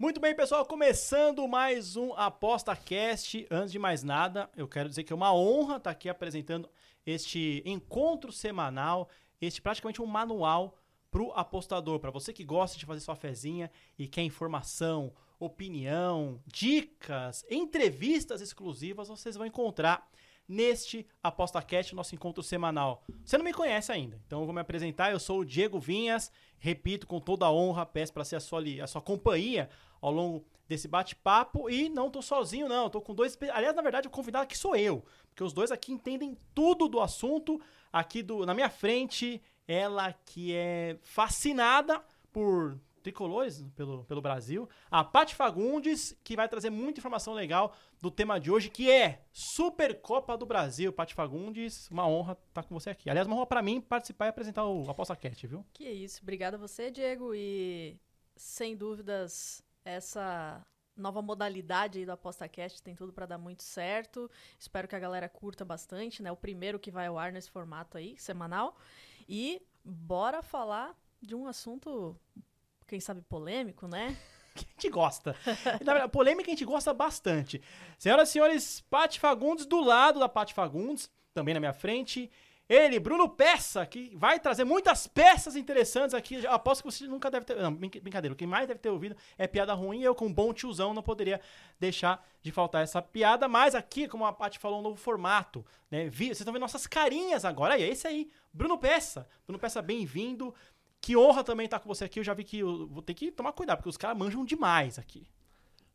Muito bem, pessoal, começando mais um Aposta Cast. Antes de mais nada, eu quero dizer que é uma honra estar aqui apresentando este encontro semanal, este praticamente um manual para o apostador, para você que gosta de fazer sua fezinha e quer informação, opinião, dicas, entrevistas exclusivas, vocês vão encontrar neste ApostaCast, nosso encontro semanal. Você não me conhece ainda, então eu vou me apresentar. Eu sou o Diego Vinhas, repito com toda a honra, peço para ser a sua, a sua companhia ao longo desse bate-papo e não tô sozinho não, tô com dois, aliás, na verdade, o convidado aqui sou eu, porque os dois aqui entendem tudo do assunto. Aqui do na minha frente, ela que é fascinada por tricolores pelo, pelo Brasil. A Paty Fagundes, que vai trazer muita informação legal do tema de hoje, que é Supercopa do Brasil. Paty Fagundes, uma honra estar com você aqui. Aliás, uma honra para mim participar e apresentar o Aposta Cast, viu? Que isso. Obrigada a você, Diego. E, sem dúvidas, essa nova modalidade aí do ApostaCast tem tudo para dar muito certo. Espero que a galera curta bastante, né? O primeiro que vai ao ar nesse formato aí, semanal. E bora falar de um assunto quem sabe polêmico, né? que a gente gosta. Na verdade, polêmica a gente gosta bastante. Senhoras e senhores, Pati Fagundes do lado da Pati Fagundes, também na minha frente. Ele, Bruno Peça, que vai trazer muitas peças interessantes aqui. Eu aposto que você nunca deve ter. Não, brincadeira. O que mais deve ter ouvido é piada ruim. Eu, com um bom tiozão, não poderia deixar de faltar essa piada. Mas aqui, como a Paty falou, um novo formato. Né? Vocês estão vendo nossas carinhas agora. Aí, é esse aí. Bruno Peça. Bruno Peça, bem-vindo. Que honra também estar com você aqui. Eu já vi que vou ter que tomar cuidado, porque os caras manjam demais aqui.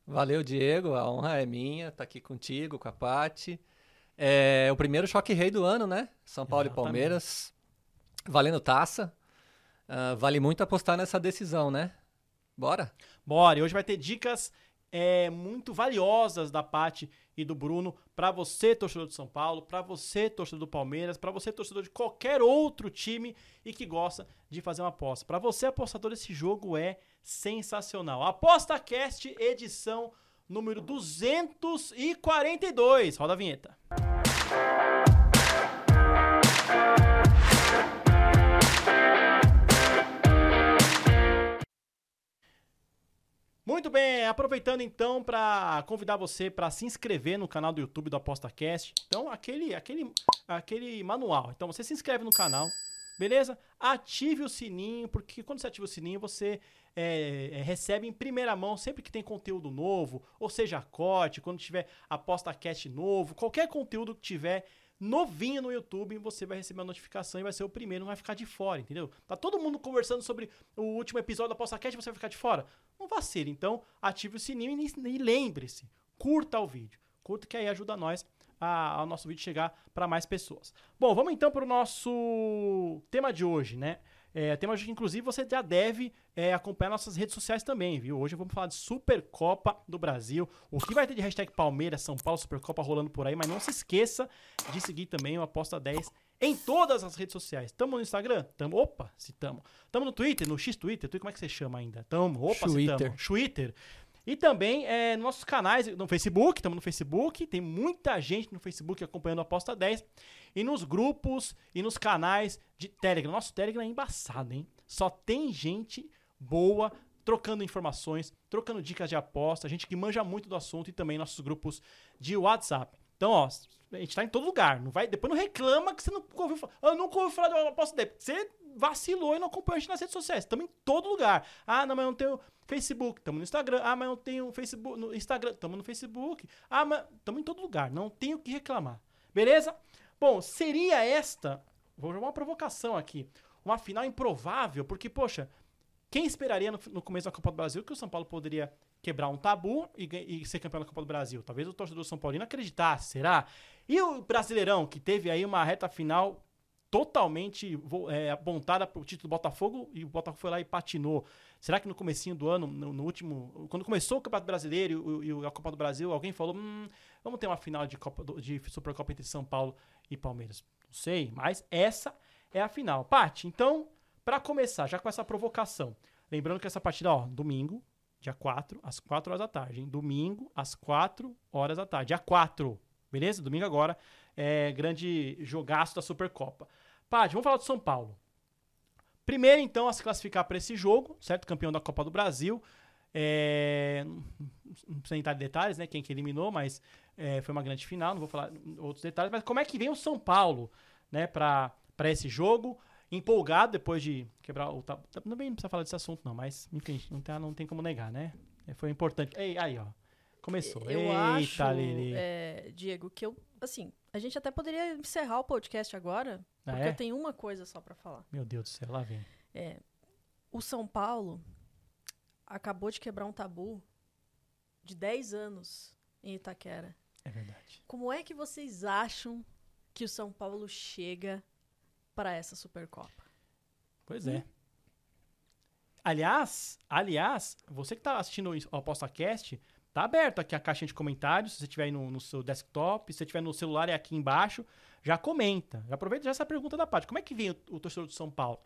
Valeu, Diego. A honra é minha estar aqui contigo, com a Paty. É o primeiro choque rei do ano, né? São Paulo Exatamente. e Palmeiras. Valendo taça. Uh, vale muito apostar nessa decisão, né? Bora? Bora. E hoje vai ter dicas é, muito valiosas da Paty e do Bruno para você, torcedor de São Paulo, para você, torcedor do Palmeiras, para você, torcedor de qualquer outro time e que gosta de fazer uma aposta. Para você, apostador, esse jogo é sensacional. Aposta Cast, edição número 242. Roda a vinheta. Muito bem, aproveitando então para convidar você para se inscrever no canal do YouTube do ApostaCast. Então, aquele, aquele, aquele manual. Então, você se inscreve no canal, beleza? Ative o sininho, porque quando você ativa o sininho, você é, é, recebe em primeira mão sempre que tem conteúdo novo, ou seja, corte, quando tiver ApostaCast novo, qualquer conteúdo que tiver novinho no YouTube, você vai receber a notificação e vai ser o primeiro, não vai ficar de fora, entendeu? Tá todo mundo conversando sobre o último episódio da PostaCast você vai ficar de fora? Não vacile, então ative o sininho e, e lembre-se, curta o vídeo. Curta que aí ajuda nós a, a nosso vídeo chegar para mais pessoas. Bom, vamos então para o nosso tema de hoje, né? É, tema que, inclusive, você já deve é, acompanhar nossas redes sociais também, viu? Hoje vamos falar de Supercopa do Brasil. O que vai ter de hashtag Palmeiras, São Paulo, Supercopa rolando por aí, mas não se esqueça de seguir também o Aposta 10 em todas as redes sociais. Tamo no Instagram? Tamo. Opa, se tamo. Tamo no Twitter, no X Twitter. Como é que você chama ainda? Tamo. Opa, Twitter. se tamo. Twitter. E também é, nossos canais no Facebook, estamos no Facebook, tem muita gente no Facebook acompanhando a Aposta 10. E nos grupos e nos canais de Telegram. Nosso Telegram é embaçado, hein? Só tem gente boa trocando informações, trocando dicas de aposta, gente que manja muito do assunto e também nossos grupos de WhatsApp. Então, ó, a gente tá em todo lugar. Não vai, depois não reclama que você não ouviu falar. Eu nunca ouvi falar de uma aposta dele. Você vacilou e não acompanha a gente nas redes sociais. Estamos em todo lugar. Ah, não, mas eu não tenho Facebook. Estamos no Instagram. Ah, mas eu não tenho Facebook. No Instagram. Estamos no Facebook. Ah, mas estamos em todo lugar. Não tenho o que reclamar. Beleza? Bom, seria esta. Vou jogar uma provocação aqui. Uma final improvável, porque, poxa, quem esperaria no, no começo da Copa do Brasil que o São Paulo poderia quebrar um tabu e, e, ser campeão da Copa do Brasil? Talvez o torcedor São Paulino acreditasse, será? E o Brasileirão, que teve aí uma reta final totalmente é, apontada para o título do Botafogo e o Botafogo foi lá e patinou. Será que no comecinho do ano, no, no último, quando começou o Campeonato Brasileiro e, e, a Copa do Brasil, alguém falou, hum, vamos ter uma final de, Copa, de Supercopa entre São Paulo e Palmeiras? Não sei, mas essa é a final. Pati, então, para começar, já com essa provocação, lembrando que essa partida, ó, domingo, dia 4, às 4 horas da tarde, hein? Domingo, às 4 horas da tarde, dia 4, beleza? Domingo agora, é grande jogaço da Supercopa. Paty, vamos falar do São Paulo. Primeiro, então, a se classificar para esse jogo, certo? Campeão da Copa do Brasil. É, não precisa entrar em detalhes, né? Quem que eliminou, mas é, foi uma grande final, não vou falar outros detalhes. Mas como é que vem o São Paulo, né, para esse jogo? Empolgado depois de quebrar o tabu. Não precisa falar desse assunto, não, mas enfim, não, tá, não tem como negar, né? É, foi importante. Ei, aí, ó. Começou. Eu Eita, acho, Lili. é, Diego, que eu, assim, a gente até poderia encerrar o podcast agora, Ah, porque é? eu tenho uma coisa só pra falar. Meu Deus do céu, lá vem. O São Paulo acabou de quebrar um tabu de 10 anos em Itaquera. É verdade. Como é que vocês acham que o São Paulo chega para essa Supercopa? Pois é. Aliás, aliás, você que tá assistindo o ApostaCast, tá aberto aqui a caixinha de comentários. Se você estiver aí no, no seu desktop, se você estiver no celular, é aqui embaixo. Já comenta. Já aproveita já essa pergunta da parte. Como é que vem o, o torcedor do São Paulo?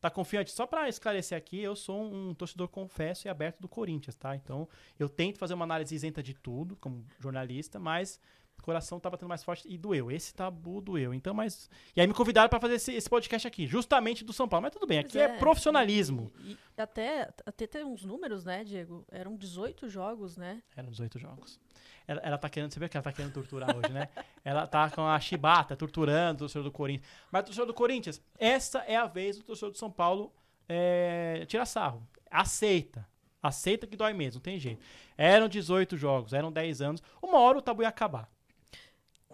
Tá confiante? Só pra esclarecer aqui, eu sou um torcedor confesso e aberto do Corinthians, tá? Então, eu tento fazer uma análise isenta de tudo, como jornalista, mas coração tá batendo mais forte e doeu. Esse tabu doeu. Então, mas. E aí me convidaram pra fazer esse, esse podcast aqui, justamente do São Paulo. Mas tudo bem, aqui Pois é, profissionalismo. E, e até, até tem uns números, né, Diego? Eram 18 jogos, né? Eram 18 jogos. Ela, ela tá querendo, você vê que ela tá querendo torturar hoje, né? Ela tá com a chibata torturando o torcedor do Corinthians. Mas o torcedor do Corinthians, essa é a vez do torcedor do São Paulo é, tirar sarro. Aceita. Aceita que dói mesmo, não tem jeito. Eram 18 jogos, eram 10 anos. Uma hora o tabu ia acabar.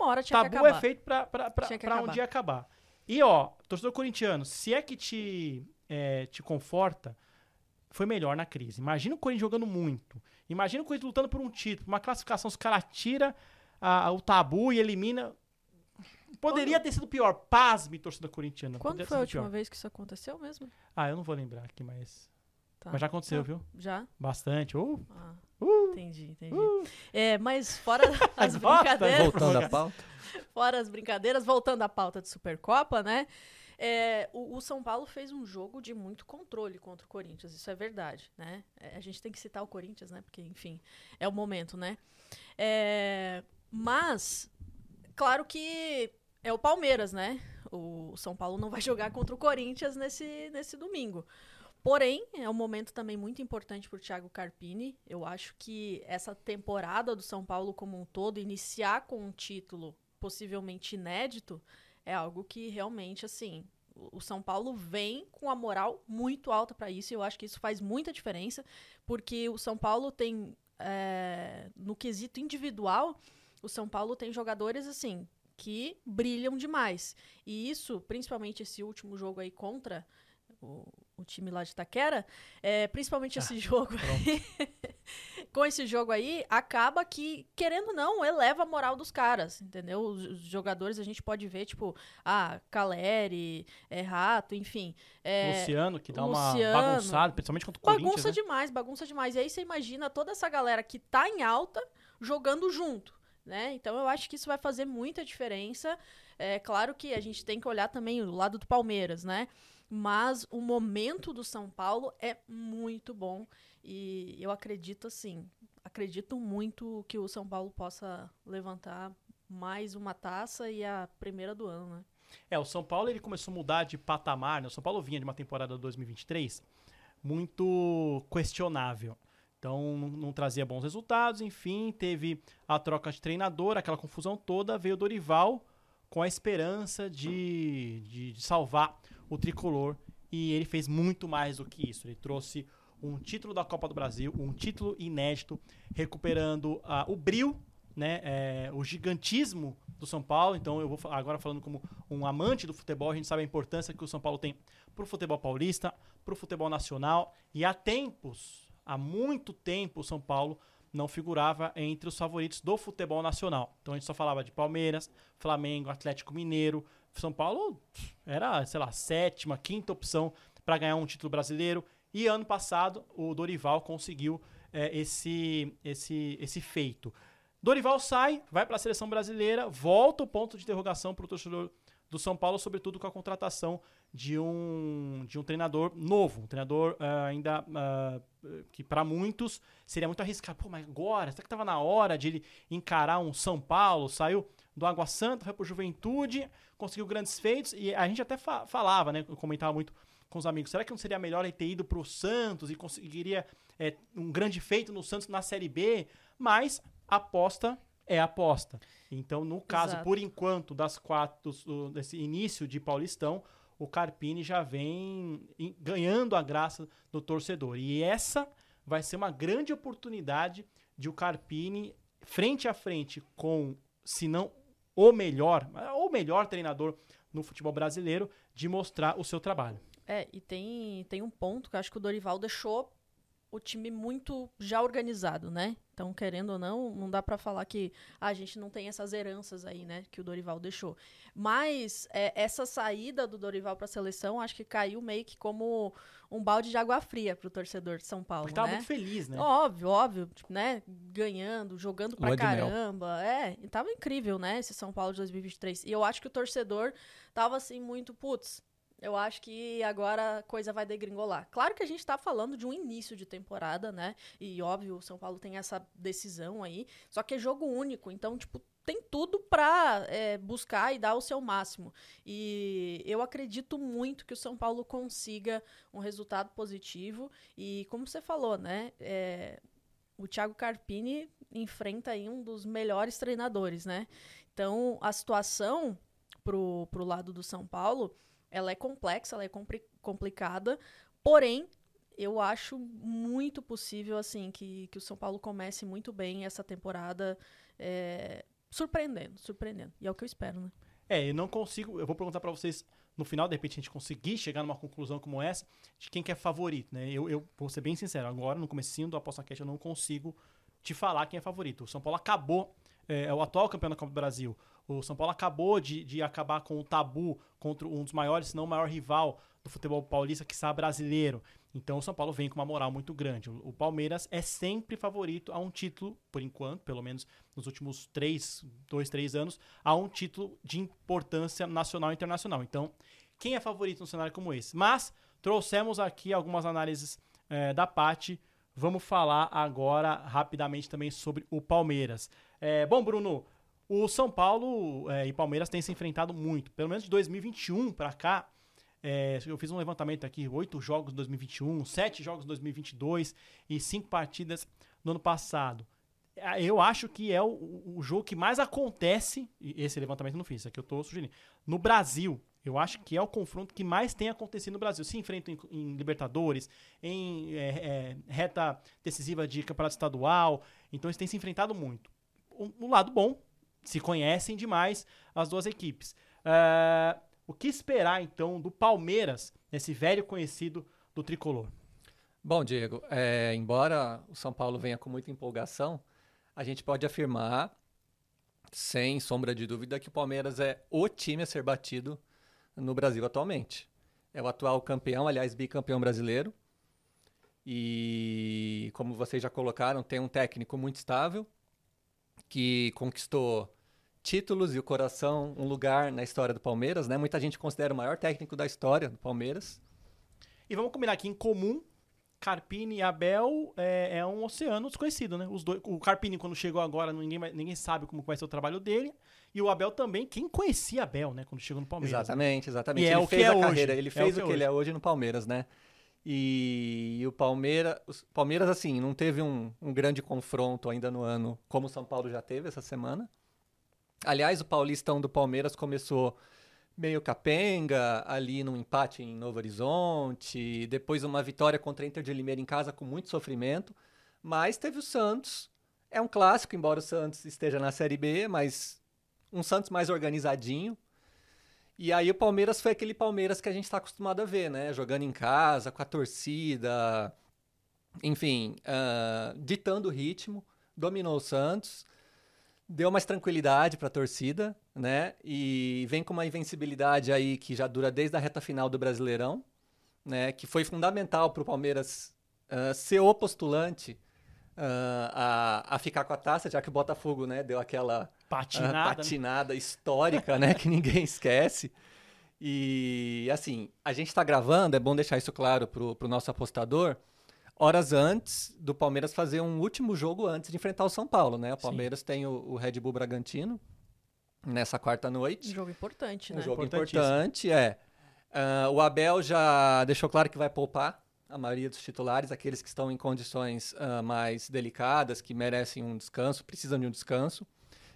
Uma hora tinha que tabu acabar. é feito pra, pra, pra, pra um acabar. dia acabar. E, ó, torcedor corintiano, se é que te, é, te conforta, foi melhor na crise. Imagina o Corinthians jogando muito. Imagina o Corinthians lutando por um título, uma classificação. Os caras tiram o tabu e elimina. Poderia ter sido pior. Pasme, torcedor corintiano. Quando Poderia foi a última pior. vez que isso aconteceu mesmo? Ah, eu não vou lembrar aqui, mas. Tá. Mas já aconteceu, Não, viu? Já? Bastante. Uh, Ah, uh. entendi, entendi. É, mas fora as brincadeiras, Voltando à pauta. fora as brincadeiras, voltando à pauta de Supercopa, né? É, o, o São Paulo fez um jogo de muito controle contra o Corinthians, isso é verdade, né? É, a gente tem que citar o Corinthians, né? Porque, enfim, é o momento, né? É, mas, claro que é o Palmeiras, né? O São Paulo não vai jogar contra o Corinthians nesse, nesse domingo. Porém, é um momento também muito importante para o Thiago Carpini. Eu acho que essa temporada do São Paulo como um todo, iniciar com um título possivelmente inédito, é algo que realmente, assim, o São Paulo vem com a moral muito alta para isso. E eu acho que isso faz muita diferença, porque o São Paulo tem, é, no quesito individual, o São Paulo tem jogadores, assim, que brilham demais. E isso, principalmente esse último jogo aí contra o, o time lá de Taquera, é, principalmente esse jogo aí, com esse jogo aí, acaba que, querendo ou não, eleva a moral dos caras, entendeu? Os, os jogadores a gente pode ver, tipo, ah, Caleri, é, Rato, enfim. É, Luciano, que dá uma Luciano. bagunçada, principalmente contra o Corinthians. Bagunça né? demais, bagunça demais. E aí você imagina toda essa galera que tá em alta jogando junto, né? Então eu acho que isso vai fazer muita diferença. É claro que a gente tem que olhar também o lado do Palmeiras, né? Mas o momento do São Paulo é muito bom e eu acredito assim, acredito muito que o São Paulo possa levantar mais uma taça e a primeira do ano, né? É, o São Paulo ele começou a mudar de patamar, né? O São Paulo vinha de uma temporada 2023 muito questionável. Então não, não trazia bons resultados, enfim, teve a troca de treinador, aquela confusão toda, veio Dorival com a esperança de, de, de salvar o tricolor e ele fez muito mais do que isso. Ele trouxe um título da Copa do Brasil, um título inédito, recuperando ah, o brilho, né, é, o gigantismo do São Paulo. Então eu vou agora falando como um amante do futebol, a gente sabe a importância que o São Paulo tem para o futebol paulista, para o futebol nacional e há tempos, há muito tempo, o São Paulo não figurava entre os favoritos do futebol nacional. Então a gente só falava de Palmeiras, Flamengo, Atlético Mineiro. São Paulo era, sei lá, sétima, quinta opção para ganhar um título brasileiro. E ano passado o Dorival conseguiu eh, esse, esse, esse feito. Dorival sai, vai para a seleção brasileira, volta o ponto de interrogação para o torcedor do São Paulo, sobretudo com a contratação de um, de um treinador novo, um treinador ah, ainda ah, que para muitos seria muito arriscado. Pô, mas agora, será que estava na hora de ele encarar um São Paulo? Saiu do Água Santa, foi pro Juventude, conseguiu grandes feitos e a gente até fa- falava, né, comentava muito com os amigos, será que não seria melhor ele ter ido pro Santos e conseguiria é, um grande feito no Santos na Série B, mas aposta é aposta. Então, no caso, Exato. por enquanto, das quatro, desse início de Paulistão, o Carpini já vem em- ganhando a graça do torcedor. E essa vai ser uma grande oportunidade de o Carpini, frente a frente com, se não o melhor, o melhor treinador no futebol brasileiro, de mostrar o seu trabalho. É, e tem, tem um ponto que eu acho que o Dorival deixou o time muito já organizado, né? Então, querendo ou não, não dá pra falar que ah, a gente não tem essas heranças aí, né? Que o Dorival deixou. Mas é, essa saída do Dorival pra seleção, acho que caiu meio que como um balde de água fria pro torcedor de São Paulo, Porque tava né? muito feliz, né? Óbvio, óbvio, tipo, né? Ganhando, jogando pra Lua caramba. É, e tava incrível, né? Esse São Paulo de 2023. E eu acho que o torcedor tava assim muito, putz, eu acho que agora a coisa vai degringolar. Claro que a gente tá falando de um início de temporada, né? E óbvio, o São Paulo tem essa decisão aí. Só que é jogo único, então, tipo, tem tudo pra é, buscar e dar o seu máximo. E eu acredito muito que o São Paulo consiga um resultado positivo. E como você falou, né? é, o Thiago Carpini enfrenta aí um dos melhores treinadores, né? Então, a situação pro, pro lado do São Paulo, ela é complexa, ela é compli- complicada, porém, eu acho muito possível, assim, que, que o São Paulo comece muito bem essa temporada, é, surpreendendo, surpreendendo. E é o que eu espero, né? É, eu não consigo. Eu vou perguntar pra vocês no final, de repente, a gente conseguir chegar numa conclusão como essa, de quem que é favorito, né? Eu, eu vou ser bem sincero, agora, no comecinho do Aposta Cash, eu não consigo te falar quem é favorito. O São Paulo acabou, é, é o atual campeão da Copa do Brasil. O São Paulo acabou de, de acabar com o tabu contra um dos maiores, se não o maior rival do futebol paulista, que está brasileiro. Então o São Paulo vem com uma moral muito grande. O, Palmeiras é sempre favorito a um título, por enquanto, pelo menos nos últimos três, dois, três anos, a um título de importância nacional e internacional. Então, quem é favorito num cenário como esse? Mas trouxemos aqui algumas análises eh, da Pati. Vamos falar agora rapidamente também sobre o Palmeiras. Eh, bom, Bruno, o São Paulo eh, e Palmeiras têm se enfrentado muito. Pelo menos de 2021 para cá, é, eu fiz um levantamento aqui, oito jogos em 2021, sete jogos em 2022 e cinco partidas no ano passado. Ah, Eu acho que é o, o jogo que mais acontece, esse levantamento eu não fiz, isso aqui eu estou sugerindo, no Brasil. Eu acho que é o confronto que mais tem acontecido no Brasil. Se enfrentam em, em Libertadores, em é, é, reta decisiva de campeonato estadual, então eles têm se enfrentado muito. O, o lado bom, se conhecem demais as duas equipes. Ah, o que esperar, então, do Palmeiras, esse velho conhecido do tricolor? Bom, Diego, é, embora o São Paulo venha com muita empolgação, a gente pode afirmar, sem sombra de dúvida, que o Palmeiras é o time a ser batido no Brasil atualmente. É o atual campeão, aliás, bicampeão brasileiro. E, como vocês já colocaram, tem um técnico muito estável, que conquistou títulos e o coração, um lugar na história do Palmeiras, né? Muita gente considera o maior técnico da história do Palmeiras. E vamos combinar aqui, em comum, Carpini e Abel é, é um oceano desconhecido, né? Os dois, o Carpini, quando chegou agora, ninguém, ninguém sabe como vai ser o trabalho dele. E o Abel também, quem conhecia Abel, né? Quando chegou no Palmeiras. né? Exatamente, exatamente. E é ele o que fez é a hoje. carreira, ele É fez o que o é que ele é hoje no Palmeiras, né? E, o Palmeiras, Palmeiras assim, não teve um, um grande confronto ainda no ano, como o São Paulo já teve essa semana. Aliás, o Paulistão do Palmeiras começou meio capenga, ali num empate em Novo Horizonte, depois uma vitória contra a Inter de Limeira em casa com muito sofrimento, mas teve o Santos. É um clássico, embora o Santos esteja na Série B, mas um Santos mais organizadinho. E aí o Palmeiras foi aquele Palmeiras que a gente está acostumado a ver, né? Jogando em casa, com a torcida, enfim, ah, ditando o ritmo, dominou o Santos, deu mais tranquilidade para a torcida, né? E vem com uma invencibilidade aí que já dura desde a reta final do Brasileirão, né? Que foi fundamental para o Palmeiras ah, ser o postulante ah, a, a ficar com a taça, já que o Botafogo, né? Deu aquela Patinada. né? patinada histórica, né? Que ninguém esquece. E, assim, a gente está gravando, é bom deixar isso claro pro, pro nosso apostador, horas antes do Palmeiras fazer um último jogo antes de enfrentar o São Paulo, né? O Sim. Palmeiras tem o, o Red Bull Bragantino nessa quarta noite. Um jogo importante, Um né? jogo Importantíssimo. importante, é. Ah, o Abel já deixou claro que vai poupar a maioria dos titulares, aqueles que estão em condições uh, mais delicadas, que merecem um descanso, precisam de um descanso.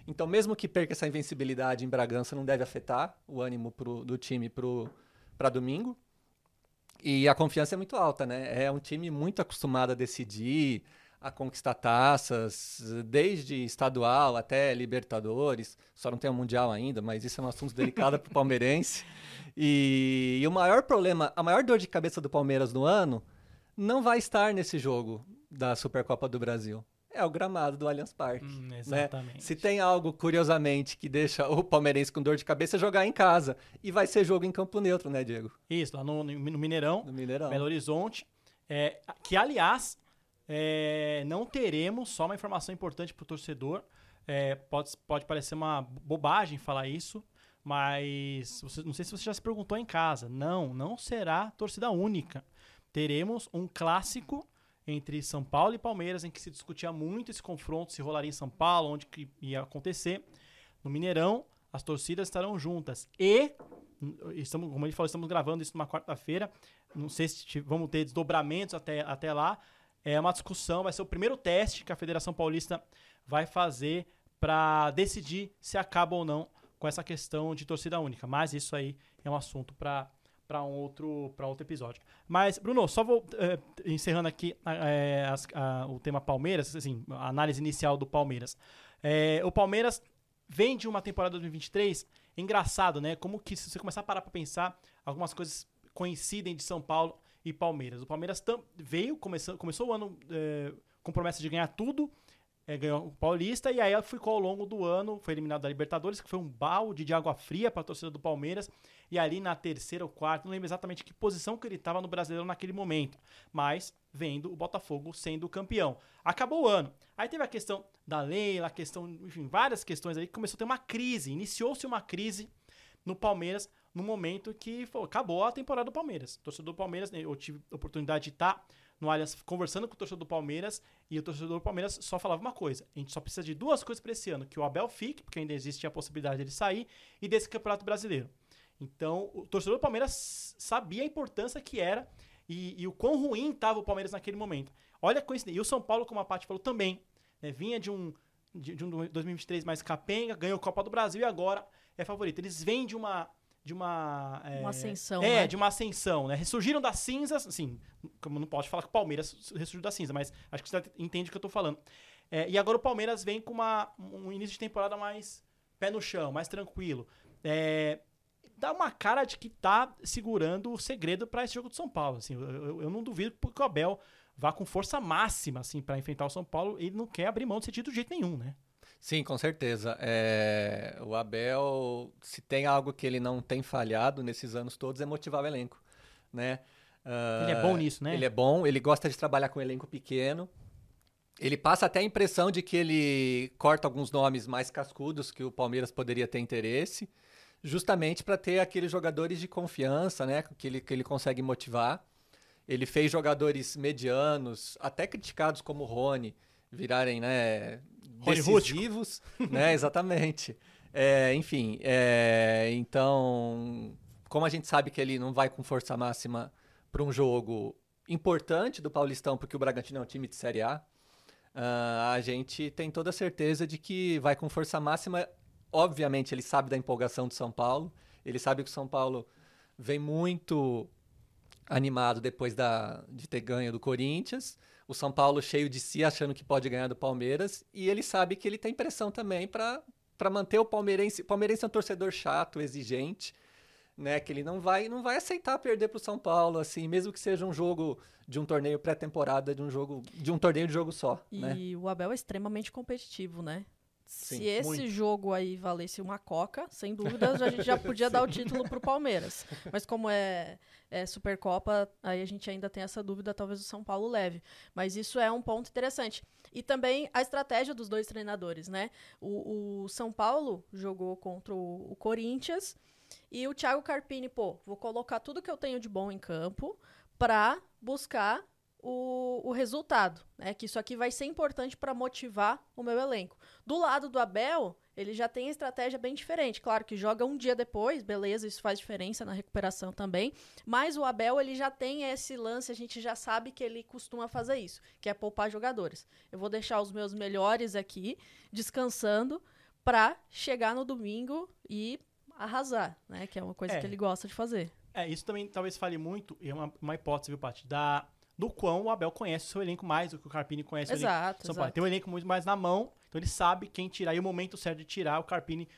Então, mesmo que perca essa invencibilidade em Bragança, não deve afetar o ânimo pro, do time para domingo. E a confiança é muito alta, né? É um time muito acostumado a decidir, a conquistar taças, desde estadual até Libertadores. Só não tem o Mundial ainda, mas isso é um assunto delicado para o palmeirense. E, e o maior problema, a maior dor de cabeça do Palmeiras no ano não vai estar nesse jogo da Supercopa do Brasil é o gramado do Allianz Parque. Hum, né? exatamente. Né? Se tem algo, curiosamente, que deixa o palmeirense com dor de cabeça, é jogar em casa. E vai ser jogo em campo neutro, né, Diego? Isso, lá no, no Mineirão, no Mineirão, Belo Horizonte. É, que, aliás, é, não teremos, só uma informação importante para o torcedor, é, pode, pode parecer uma bobagem falar isso, mas você, não sei se você já se perguntou em casa. Não, não será torcida única. Teremos um clássico entre São Paulo e Palmeiras, em que se discutia muito esse confronto, se rolaria em São Paulo, onde que ia acontecer. No Mineirão, as torcidas estarão juntas. E, estamos, como ele falou, estamos gravando isso numa quarta-feira. Não sei se vamos ter desdobramentos até, até lá. É uma discussão, vai ser o primeiro teste que a Federação Paulista vai fazer para decidir se acaba ou não com essa questão de torcida única. Mas isso aí é um assunto para para um outro para outro episódio. Mas Bruno, só vou é, encerrando aqui é, as, o tema Palmeiras, assim, a análise inicial do Palmeiras. É, o Palmeiras vem de uma temporada 2023 engraçado, né? Como que se você começar a parar para pensar, algumas coisas coincidem de São Paulo e Palmeiras. O Palmeiras veio começou, começou o ano com promessa de ganhar tudo é, ganhou o Paulista e aí ficou ao longo do ano, foi eliminado da Libertadores, que foi um balde de água fria para a torcida do Palmeiras. E ali na terceira ou quarta, não lembro exatamente que posição que ele estava no Brasileiro naquele momento, mas vendo o Botafogo sendo campeão. Acabou o ano. Aí teve a questão da lei, a questão, enfim, várias questões aí que começou a ter uma crise. Iniciou-se uma crise no Palmeiras no momento que acabou a temporada do Palmeiras. Torcedor do Palmeiras, né, eu tive a oportunidade de estar tá no Allianz conversando com o torcedor do Palmeiras e o torcedor do Palmeiras só falava uma coisa: a gente só precisa de duas coisas para esse ano, que o Abel fique, porque ainda existe a possibilidade dele sair, e desse Campeonato Brasileiro. Então, o torcedor do Palmeiras sabia a importância que era e, e o quão ruim estava o Palmeiras naquele momento. Olha a coincidência. E o São Paulo, como a Paty falou, também né, vinha de um, de, de um 2023 mais capenga, ganhou a Copa do Brasil e agora é favorito. Eles vêm de uma de uma. É, uma ascensão. É, né? de uma ascensão, né? Ressurgiram das cinzas, assim, como não posso falar que o Palmeiras ressurgiu da cinza, mas acho que você entende o que eu tô falando. É, e agora o Palmeiras vem com uma, um início de temporada mais pé no chão, mais tranquilo. É, dá uma cara de que tá segurando o segredo para esse jogo do São Paulo. Assim, eu, eu, não duvido que o Abel vá com força máxima assim para enfrentar o São Paulo. Ele não quer abrir mão desse título de jeito nenhum, né? Sim, com certeza. É... O Abel, se tem algo que ele não tem falhado nesses anos todos, é motivar o elenco, né? Uh... Ele é bom nisso, né? Ele é bom, ele gosta de trabalhar com um elenco pequeno. Ele passa até a impressão de que ele corta alguns nomes mais cascudos que o Palmeiras poderia ter interesse, justamente para ter aqueles jogadores de confiança, né? Que ele, que ele consegue motivar. Ele fez jogadores medianos, até criticados como o Rony, virarem né, decisivos, né? Exatamente. É, enfim, é, então, como a gente sabe que ele não vai com força máxima para um jogo importante do Paulistão, porque o Bragantino é um time de Série A, uh, a gente tem toda a certeza de que vai com força máxima. Obviamente, ele sabe da empolgação do São Paulo, ele sabe que o São Paulo vem muito animado depois da, de ter ganho do Corinthians o São Paulo cheio de si, achando que pode ganhar do Palmeiras, e ele sabe que ele tem pressão também para manter o palmeirense. O palmeirense é um torcedor chato, exigente, né? Que ele não vai, não vai aceitar perder para o São Paulo, assim, mesmo que seja um jogo de um torneio pré-temporada, de um jogo, de um torneio de jogo só. E né? o Abel é extremamente competitivo, né? Sim, Se esse muito. jogo aí valesse uma coca, sem dúvidas, a gente já podia dar o título pro Palmeiras. Mas como é, é, Supercopa, aí a gente ainda tem essa dúvida, talvez o São Paulo leve. Mas isso é um ponto interessante. E também a estratégia dos dois treinadores, né? O, o São Paulo jogou contra o, o Corinthians e o Thiago Carpini, pô, vou colocar tudo que eu tenho de bom em campo para buscar o, o resultado, né? Que isso aqui vai ser importante para motivar o meu elenco. Do lado do Abel, ele já tem a estratégia bem diferente. Claro que joga um dia depois, beleza, isso faz diferença na recuperação também. Mas o Abel, ele já tem esse lance, a gente já sabe que ele costuma fazer isso, que é poupar jogadores. Eu vou deixar os meus melhores aqui descansando para chegar no domingo e arrasar, né? Que é uma coisa É. que ele gosta de fazer. É, isso também talvez fale muito, e é uma, uma hipótese, viu, Paty, da, do quão o Abel conhece o seu elenco mais do que o Carpini conhece o elenco Exato, São Paulo. exato. Tem o elenco muito mais na mão, então ele sabe quem tirar e o momento certo de tirar. O Carpini,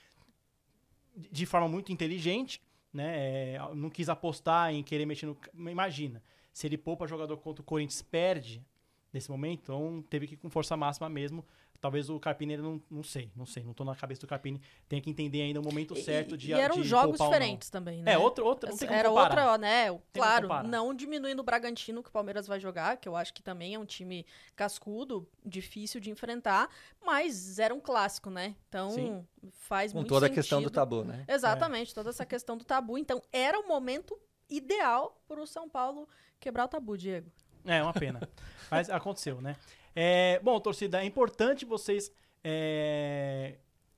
de de forma muito inteligente, né, é, não quis apostar em querer mexer no... Imagina, se ele poupa jogador contra o Corinthians, perde nesse momento, então teve que ir com força máxima mesmo. Talvez o Carpini, não, não sei, não sei, não tô na cabeça do Carpini, tem que entender ainda o momento E- certo e, de e eram de jogos diferentes também, né? É, outra, outra, não tem como Era comparar. outra, né? Claro, não diminuindo o Bragantino que o Palmeiras vai jogar, que eu acho que também é um time cascudo, difícil de enfrentar, mas era um clássico, né? Então Sim. faz Com muito toda a questão do tabu, né? Exatamente, toda essa questão do tabu. Então era o momento ideal para o São Paulo quebrar o tabu, Diego. É, uma pena. Mas aconteceu, né? É, bom, torcida, é importante vocês é,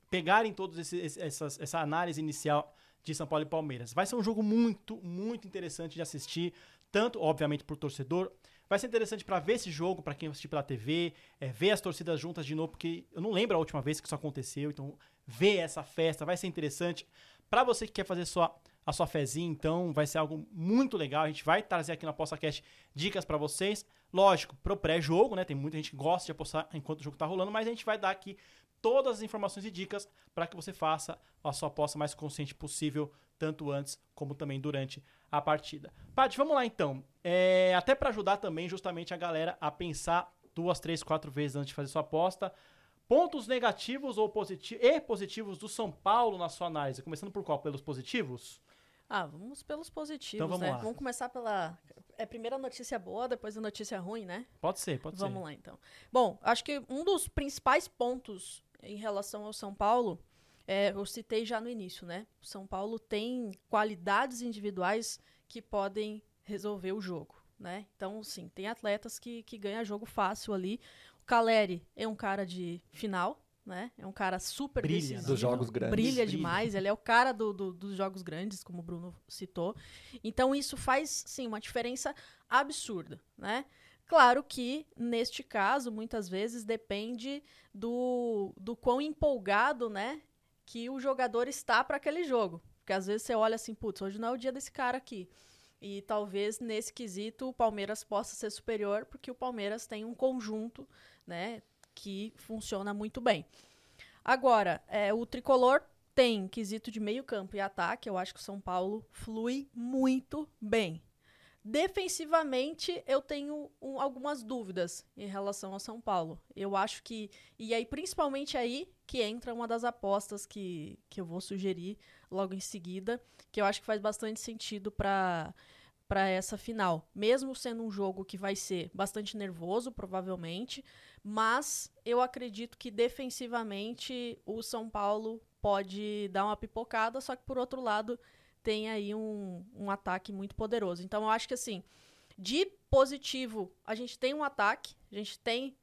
pegarem todos esses, esses- essas, essa análise inicial de São Paulo e Palmeiras. Vai ser um jogo muito, muito interessante de assistir, tanto, obviamente, pro torcedor. Vai ser interessante para ver esse jogo, para quem assistir pela TV, é, ver as torcidas juntas de novo, porque eu não lembro a última vez que isso aconteceu, então ver essa festa vai ser interessante. Para você que quer fazer sua, a sua fezinha, então vai ser algo muito legal. A gente vai trazer aqui no ApostaCast dicas para vocês. Lógico, pro pré-jogo, né? Tem muita gente que gosta de apostar enquanto o jogo tá rolando, mas a gente vai dar aqui todas as informações e dicas para que você faça a sua aposta mais consciente possível, tanto antes como também durante a partida. Paty, vamos lá então. É, até para ajudar também justamente a galera a pensar duas, três, quatro vezes antes de fazer sua aposta. Pontos negativos ou positi e positivos do São Paulo na sua análise. Começando por qual? Pelos positivos? Ah, vamos pelos positivos, Então vamos né? lá. Vamos começar pela. É primeiro a notícia boa, depois a notícia ruim, né? Pode ser, pode Vamos ser. lá, então. Bom, acho que um dos principais pontos em relação ao São Paulo, é, eu citei já no início, né? O São Paulo tem qualidades individuais que podem resolver o jogo, né? Então, sim, tem atletas que, que ganham jogo fácil ali. O Caleri é um cara de final, né? É um cara super Brilha, decisivo. Dos jogos grandes. Brilha Brilha. demais, ele é o cara do- do- dos jogos grandes, como o Bruno citou. Então isso faz, sim, uma diferença absurda, né? Claro que, neste caso, muitas vezes depende do, do quão empolgado, né, que o jogador está para aquele jogo. Porque às vezes você olha assim, putz, hoje não é o dia desse cara aqui. E talvez nesse quesito o Palmeiras possa ser superior, porque o Palmeiras tem um conjunto, né, que funciona muito bem. Agora, é, o tricolor tem quesito de meio campo e ataque. Eu acho que o São Paulo flui muito bem. Defensivamente, eu tenho um- algumas dúvidas em relação ao São Paulo. Eu acho que. E aí, principalmente aí, que entra uma das apostas que, que eu vou sugerir logo em seguida, que eu acho que faz bastante sentido para para essa final. Mesmo sendo um jogo que vai ser bastante nervoso, provavelmente, mas eu acredito que defensivamente o São Paulo pode dar uma pipocada, só que por outro lado tem aí um, um ataque muito poderoso. Então eu acho que assim, de positivo, a gente tem um ataque, a gente tem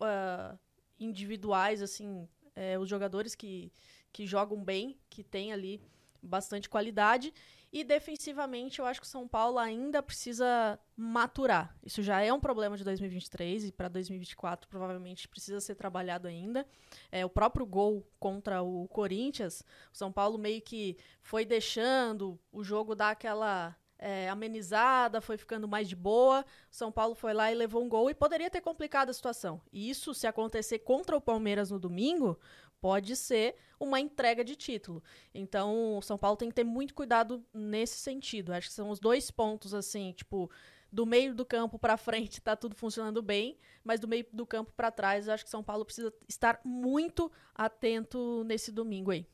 ah, individuais, assim, é, os jogadores que, que jogam bem, que tem ali bastante qualidade. E defensivamente, eu acho que o São Paulo ainda precisa maturar. Isso já é um problema de 2023 e para 2024 provavelmente precisa ser trabalhado ainda. É, o próprio gol contra o Corinthians, o São Paulo meio que foi deixando o jogo dar aquela é, amenizada, foi ficando mais de boa. O São Paulo foi lá e levou um gol e poderia ter complicado a situação. E isso, se acontecer contra o Palmeiras no domingo, pode ser uma entrega de título. Então, o São Paulo tem que ter muito cuidado nesse sentido. Acho que são os dois pontos, assim, tipo, do meio do campo para frente tá tudo funcionando bem, mas do meio do campo para trás, acho que São Paulo precisa estar muito atento nesse domingo aí.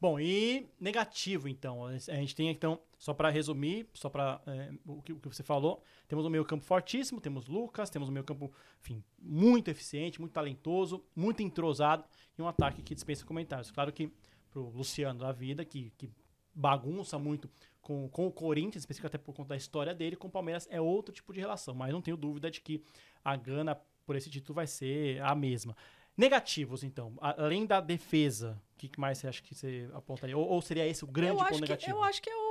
Bom, e negativo, então. A gente tem, então, só para resumir, só para o, que, o que você falou, temos um meio campo fortíssimo, temos Lucas, temos um meio campo, enfim, muito eficiente, muito talentoso, muito entrosado e um ataque que dispensa comentários. Claro que pro Luciano da vida, que, que bagunça muito com, com o Corinthians, especificamente até por conta da história dele, com o Palmeiras é outro tipo de relação. Mas não tenho dúvida de que a gana por esse título vai ser a mesma. Negativos, então. Além da defesa, o que mais você acha que você apontaria? Ou, ou seria esse o grande ponto negativo? Que, eu acho que é o, o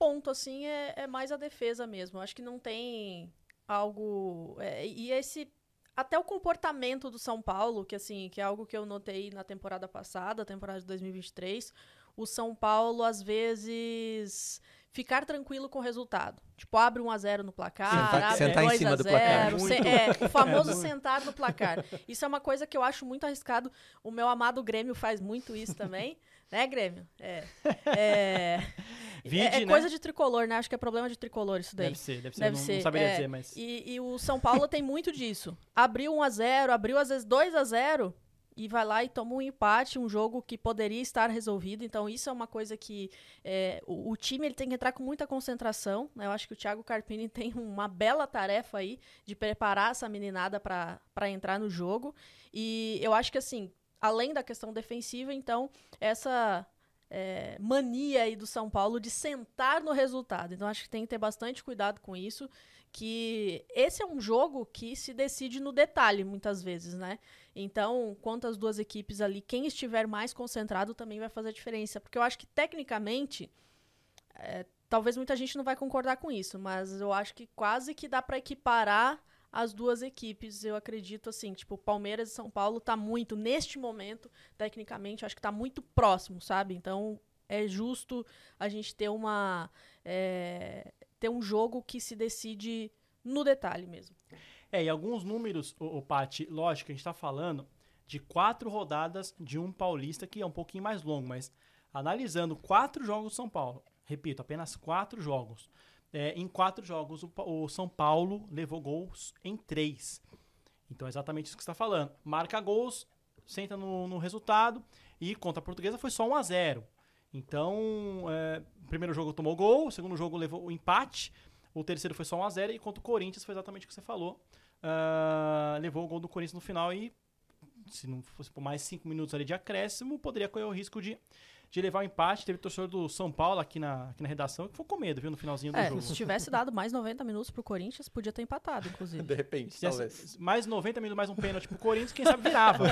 ponto, assim, é, é, mais a defesa mesmo. Acho que não tem algo... É, e esse... Até o comportamento do São Paulo, que assim, que é algo que eu notei na temporada passada, temporada de 2023, o São Paulo às vezes ficar tranquilo com o resultado. Tipo, abre 1 a 0 no placar, sentar, abre sentar 2 em cima a 0, do placar. É, o famoso é sentar no placar. Isso é uma coisa que eu acho muito arriscado. O meu amado Grêmio faz muito isso também. Né, Grêmio? É. É, Vide, é, é coisa de tricolor, né? Acho que é problema de tricolor isso daí. Deve ser, deve ser. Deve não, ser. não saberia é, dizer, mas. E, e, o São Paulo tem muito disso. Abriu 1 a 0 abriu às vezes 2 a 0 e vai lá e toma um empate, um jogo que poderia estar resolvido. Então, isso é uma coisa que é, o, o, time ele tem que entrar com muita concentração. Né? Eu acho que o Thiago Carpini tem uma bela tarefa aí de preparar essa meninada para entrar no jogo. E eu acho que, assim, além da questão defensiva, então, essa é, mania aí do São Paulo de sentar no resultado. Então, acho que tem que ter bastante cuidado com isso que esse é um jogo que se decide no detalhe muitas vezes, né? Então, quanto às duas equipes ali, quem estiver mais concentrado também vai fazer a diferença, porque eu acho que tecnicamente é, talvez muita gente não vai concordar com isso, mas eu acho que quase que dá para equiparar as duas equipes. Eu acredito assim, tipo, Palmeiras e São Paulo tá muito neste momento, tecnicamente, acho que tá muito próximo, sabe? Então, é justo a gente ter uma é, ter um jogo que se decide no detalhe mesmo. É, e alguns números, o, o Pati, lógico, a gente está falando de quatro rodadas de um paulista que é um pouquinho mais longo, mas analisando quatro jogos do São Paulo, repito, apenas quatro jogos. É, em quatro jogos, o, o, São Paulo levou gols em três. Então é exatamente isso que você está falando. Marca gols, senta no, no, resultado e contra a portuguesa foi só 1 a 0 Então, é, primeiro jogo tomou gol, segundo jogo levou o empate, o terceiro foi só 1x0 e contra o Corinthians foi exatamente o que você falou. Uh, levou o gol do Corinthians no final e se não fosse por mais 5 minutos ali de acréscimo, poderia correr o risco de, de levar o empate. Teve torcedor do São Paulo aqui na, aqui na redação que ficou com medo, viu, no finalzinho do é, jogo. Se tivesse dado mais 90 minutos pro Corinthians, podia ter empatado, inclusive. De repente, se talvez. Mais 90 minutos, mais um pênalti pro Corinthians, quem sabe virava.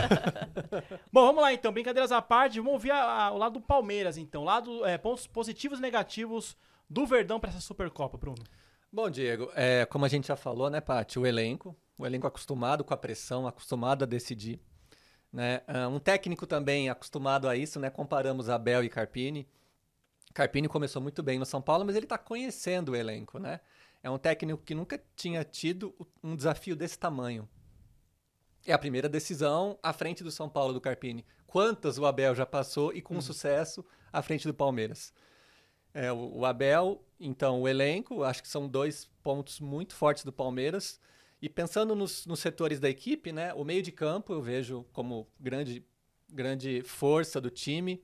Bom, vamos lá então, brincadeiras à parte, vamos ouvir a, a, o lado do Palmeiras então, lado, é, pontos positivos e negativos do Verdão para essa Supercopa, Bruno. Bom, Diego, é, como a gente já falou, né, Paty, o elenco, o elenco acostumado com a pressão, acostumado a decidir. Né? Ah, um técnico também acostumado a isso, né? Comparamos Abel e Carpini. Carpini começou muito bem no São Paulo, mas ele está conhecendo o elenco, né? É um técnico que nunca tinha tido um desafio desse tamanho. É a primeira decisão à frente do São Paulo do Carpini. Quantas o Abel já passou e com uhum. sucesso à frente do Palmeiras. É, o, o Abel, então, o elenco, acho que são dois pontos muito fortes do Palmeiras. E pensando nos, nos setores da equipe, né, o meio de campo eu vejo como grande, grande força do time.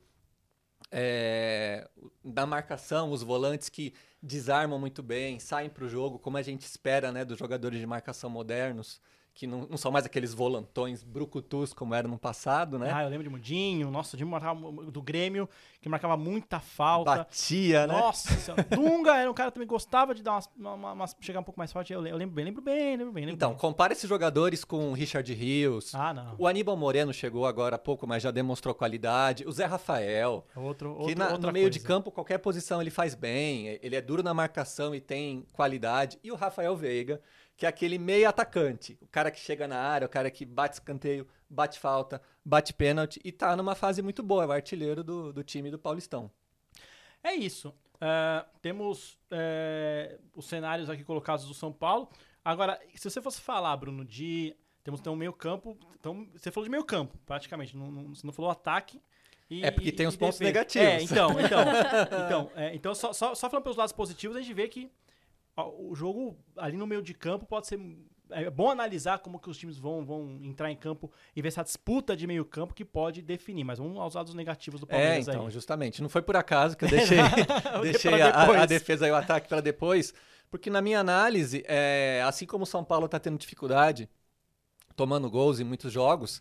É, da marcação, os volantes que desarmam muito bem, saem para o jogo, como a gente espera né, dos jogadores de marcação modernos que não, não, são mais aqueles volantões brucutus como era no passado, né? Ah, eu lembro de Mudinho, nossa, de marcava, do Grêmio, que marcava muita falta. Batia, né? Nossa, Dunga era um cara que também gostava de dar umas, uma, chegar um pouco mais forte. Eu, lembro bem, lembro bem, lembro bem. Lembro então, bem. compara esses jogadores com o Richard Rios. Ah, não. O Aníbal Moreno chegou agora há pouco, mas já demonstrou qualidade. O Zé Rafael. É outro, que na, no meio coisa. de campo, qualquer posição ele faz bem. Ele é duro na marcação e tem qualidade. E o Rafael Veiga que é aquele meio atacante. O cara que chega na área, o cara que bate escanteio, bate falta, bate pênalti e tá numa fase muito boa, é o artilheiro do, do time do Paulistão. É isso. Uh, temos uh, os cenários aqui colocados do São Paulo. Agora, se você fosse falar, Bruno, de. Temos então, um meio campo. Então, você falou de meio campo, praticamente. Não, não, você não falou ataque. E, é porque tem os pontos negativos. É, então, então. então, é, então só, só, só falando pelos lados positivos, a gente vê que o jogo ali no meio de campo pode ser é bom analisar como que os times vão, vão entrar em campo e ver essa disputa de meio campo que pode definir. Mas vamos aos lados negativos do Palmeiras É, então, aí. justamente. Não foi por acaso que eu deixei, deixei a, a, defesa e o ataque para depois, porque na minha análise, é, assim como o São Paulo está tendo dificuldade, tomando gols em muitos jogos,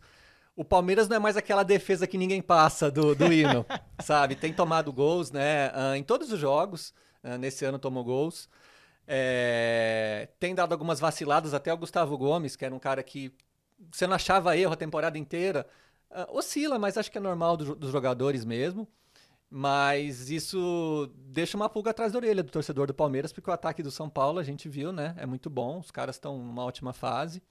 o Palmeiras não é mais aquela defesa que ninguém passa do, do hino, sabe? Tem tomado gols, né? Uh, em todos os jogos. Uh, nesse ano tomou gols. É, tem dado algumas vaciladas, até o Gustavo Gomes, que era um cara que você não achava erro a temporada inteira. Uh, oscila, mas acho que é normal do, dos jogadores mesmo. Mas isso deixa uma pulga atrás da orelha do torcedor do Palmeiras, porque o ataque do São Paulo a gente viu, né? É muito bom, os caras estão numa ótima fase.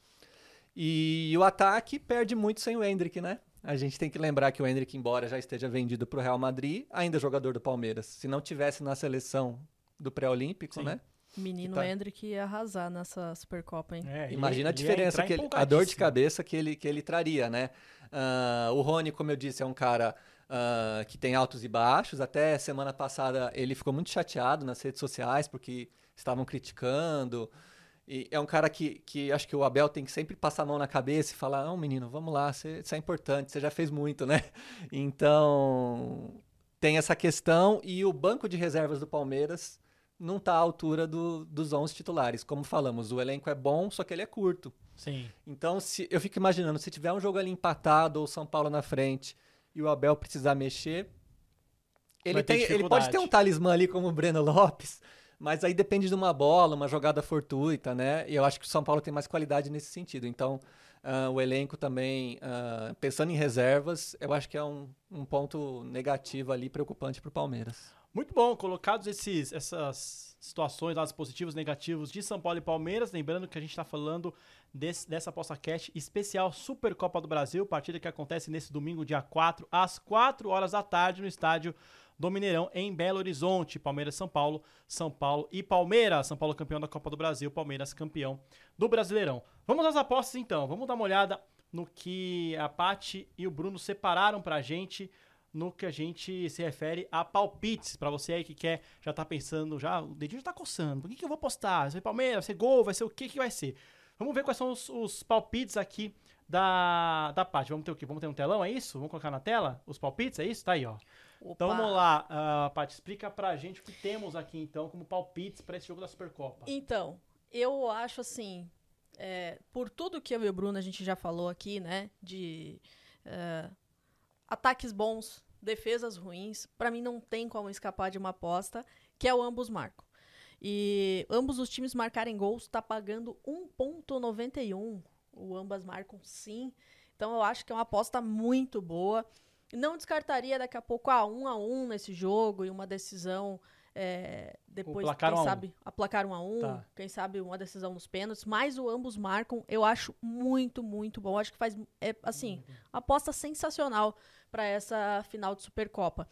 E o ataque perde muito sem o Hendrick, né? A gente tem que lembrar que o Hendrick, embora já esteja vendido para o Real Madrid, ainda é jogador do Palmeiras. Se não tivesse na seleção do pré-olímpico, né? Menino tá... Hendrick ia arrasar nessa Supercopa, hein? É, Imagina a diferença, que ele, a dor de cabeça que ele, que ele traria, né? Uh, o Rony, como eu disse, é um cara uh, que tem altos e baixos. Até semana passada ele ficou muito chateado nas redes sociais porque estavam criticando. E é um cara que, que acho que o Abel tem que sempre passar a mão na cabeça e falar: não, menino, vamos lá, você, é importante, você já fez muito, né? Então, tem essa questão. E o banco de reservas do Palmeiras não está à altura do, dos 11 titulares. Como falamos, o elenco é bom, só que ele é curto. Sim. Então, se, eu fico imaginando, se tiver um jogo ali empatado ou São Paulo na frente e o Abel precisar mexer, ele, tem, ele pode ter um talismã ali como o Breno Lopes, mas aí depende de uma bola, uma jogada fortuita, né? E eu acho que o São Paulo tem mais qualidade nesse sentido. Então, uh, o elenco também, uh, pensando em reservas, eu acho que é um, um ponto negativo ali, preocupante para o Palmeiras. Muito bom, colocados esses, essas situações, lados positivos, negativos de São Paulo e Palmeiras. Lembrando que a gente está falando desse, dessa aposta cash especial Supercopa do Brasil, partida que acontece nesse domingo, dia 4, às 4 horas da tarde, no estádio do Mineirão, em Belo Horizonte. Palmeiras, São Paulo, São Paulo e Palmeiras. São Paulo campeão da Copa do Brasil, Palmeiras campeão do Brasileirão. Vamos às apostas então, vamos dar uma olhada no que a Pati e o Bruno separaram pra gente no que a gente se refere a palpites. Para você aí que quer, já tá pensando, já o dedinho já tá coçando. O que, que eu vou postar? Vai ser Palmeiras, vai ser gol, vai ser o que que vai ser? Vamos ver quais são os, os palpites aqui da, da Paty. Vamos ter o quê? Vamos ter um telão, é isso? Vamos colocar na tela os palpites, é isso? Tá aí, ó. Opa. Então vamos lá, uh, Paty, explica pra gente o que temos aqui então como palpites para esse jogo da Supercopa. Então, eu acho assim, é, por tudo que eu e o Bruno a gente já falou aqui, né, de uh, ataques bons, defesas ruins, para mim não tem como escapar de uma aposta, que é o ambos marcam. E ambos os times marcarem gols tá pagando 1.91. O ambas marcam sim. Então eu acho que é uma aposta muito boa. Não descartaria daqui a pouco a ah, um a um nesse jogo e uma decisão é, depois, quem um sabe, aplacar um a um, tá. quem sabe uma decisão nos pênaltis, mas o ambos marcam, eu acho muito, muito bom. Acho que faz, é, assim, uhum. aposta sensacional para essa final de Supercopa.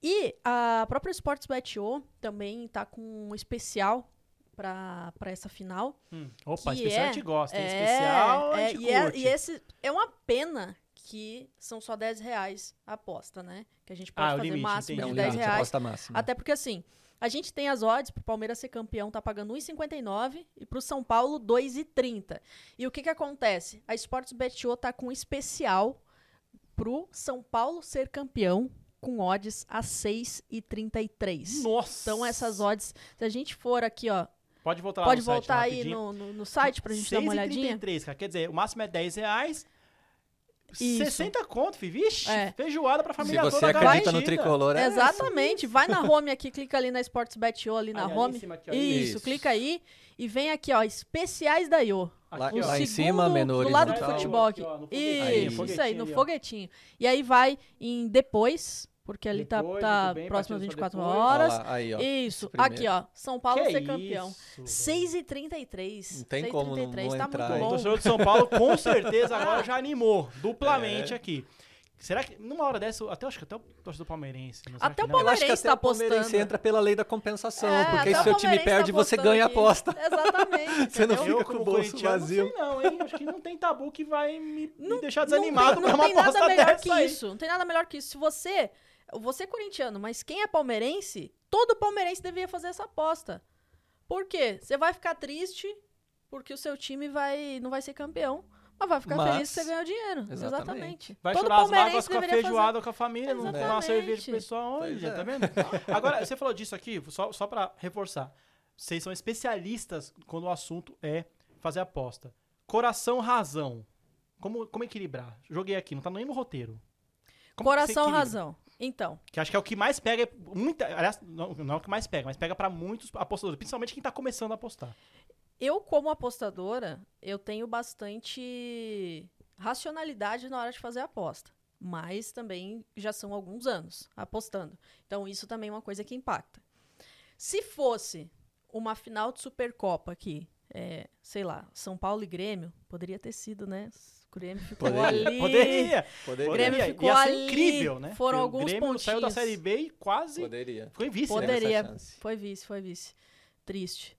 E a própria Sportsbet.io também está com um especial para essa final. Hum. Opa, especial é, a gente gosta, é, especial a é, gente é, e, é, e esse é uma pena que são só 10 reais a aposta, né? Que a gente pode ah, fazer limite, máximo entendi. de 10 reais. Até porque assim, a gente tem as odds pro Palmeiras ser campeão, tá pagando 1,59 e pro São Paulo 2,30. E o que que acontece? A Sportsbet.io tá com um especial pro São Paulo ser campeão com odds a 6,33. Nossa! Então essas odds, se a gente for aqui, ó, Pode voltar Pode voltar aí no, no, no, site pra gente dar uma olhadinha. 33, cara. Quer dizer, o máximo é 10 reais. Isso. 60 conto, fi. Vixe, é. feijoada pra família toda. Se você toda acredita no tricolor, é Exatamente. Vai na home aqui, clica ali na Sportsbet.io ali na home. Aqui, ó, isso, isso, clica aí e vem aqui, ó, especiais da IO. Lá, lá em cima, menores. Do lado do futebol aqui. Isso, isso aí, no foguetinho. E aí vai em depois, porque ali tá, depois, tá bem, próximo às 24 depois. horas. Lá, aí, ó, isso. Aqui, ó. São Paulo que ser campeão. 6h33. Não tem 6 como não, não tá entrar. Muito bom. O torcedor de São Paulo com certeza agora já animou duplamente é. aqui. Será que numa hora dessa, até acho que até o torcedor palmeirense. Até o palmeirense está apostando. O palmeirense entra pela lei da compensação, é, porque se seu time perde, tá você ganha a aposta. Exatamente. você não fica com o bolso vazio. Não, sei não, hein? Acho que não tem tabu que vai me, não, me deixar desanimado não tem, não tem nada melhor que aí. isso. Não tem nada melhor que isso. Se você, você é corintiano, mas quem é palmeirense, todo palmeirense deveria fazer essa aposta. Por quê? Você vai ficar triste porque o seu time vai não vai ser campeão. Mas vai ficar Mas, feliz que você ganhou dinheiro. Exatamente. exatamente. Vai Todo chorar as mágoas com a feijoada fazer... com a família, não tomar uma cerveja pro pessoal. Olha, é. tá vendo? Agora, você falou disso aqui, só, só pra reforçar. Vocês são especialistas quando o assunto é fazer aposta. Coração, razão. Como, como equilibrar? Joguei aqui, não tá nem no roteiro. Como Coração, razão. Então, Que acho que é o que mais pega. Muita, aliás, não, não é o que mais pega, mas pega pra muitos apostadores, principalmente quem tá começando a apostar. Eu como apostadora, eu tenho bastante racionalidade na hora de fazer a aposta. Mas também já são alguns anos apostando. Então isso também é uma coisa que impacta. Se fosse uma final de Supercopa aqui, é, sei lá, São Paulo e Grêmio, poderia ter sido, né? O Grêmio ficou Poderia. ali. Poderia! Poderia. Grêmio poderia. ficou ali, incrível, né? foram Porque alguns O Grêmio saiu da pontinhos. Série B e quase Poderia. foi vice, né? Poderia. Chance. Foi vice, foi vice. Triste.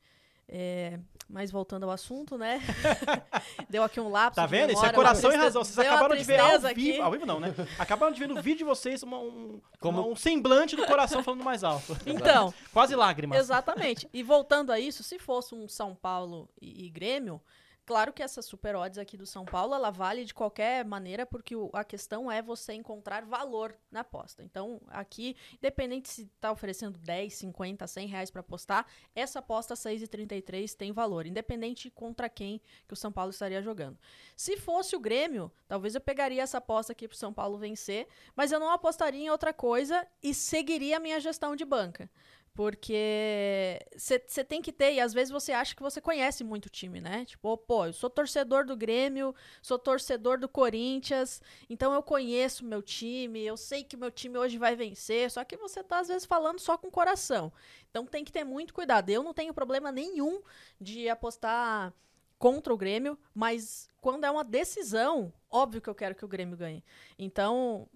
É, mas voltando ao assunto, né? Deu aqui um lapso. Tá de vendo? Isso é memória, coração e razão. Vocês acabaram de ver ao vivo. aqui. Ao vivo não, né? Acabaram de ver no vídeo de vocês uma- um, Como- uma- um semblante do coração falando mais alto. Então, Quase lágrimas. exatamente. E voltando a isso, se fosse um São Paulo e, e Grêmio, claro que essa super odds aqui do São Paulo, ela vale de qualquer maneira, porque o- a questão é você encontrar valor na aposta. Então, aqui, independente se tá oferecendo 10, 50, 100 reais para apostar, essa aposta 6,33 tem valor, independente contra quem que o São Paulo estaria jogando. Se fosse o Grêmio, talvez eu pegaria essa aposta aqui pro São Paulo vencer, mas eu não apostaria em outra coisa e seguiria a minha gestão de banca. Porque você tem que ter, e às vezes você acha que você conhece muito o time, né? Tipo, pô, eu sou torcedor do Grêmio, sou torcedor do Corinthians, então eu conheço meu time, eu sei que meu time hoje vai vencer, só que você tá às vezes falando só com o coração. Então tem que ter muito cuidado. Eu não tenho problema nenhum de apostar contra o Grêmio, mas quando é uma decisão, óbvio que eu quero que o Grêmio ganhe. Então,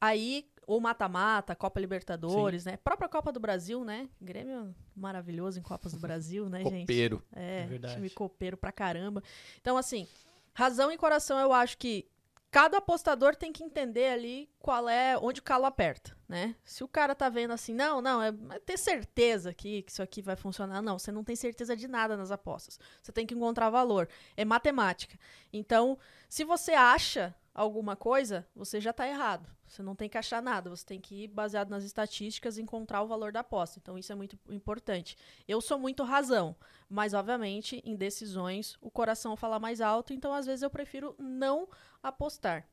aí ou mata-mata, Copa Libertadores, né? Própria Copa do Brasil, né? Grêmio maravilhoso em Copas do Brasil, né, gente? Copeiro. É, É verdade. time copeiro pra caramba. Então, assim, razão e coração, eu acho que cada apostador tem que entender ali qual é, onde o calo aperta, né? Se o cara tá vendo assim, não, não, é, é ter certeza aqui que isso aqui vai funcionar. Não, você não tem certeza de nada nas apostas. Você tem que encontrar valor. É matemática. Então, se você acha alguma coisa, você já tá errado. Você não tem que achar nada. Você tem que ir baseado nas estatísticas encontrar o valor da aposta. Então, isso é muito importante. Eu sou muito razão, mas obviamente em decisões o coração fala mais alto, então às vezes eu prefiro não apostar.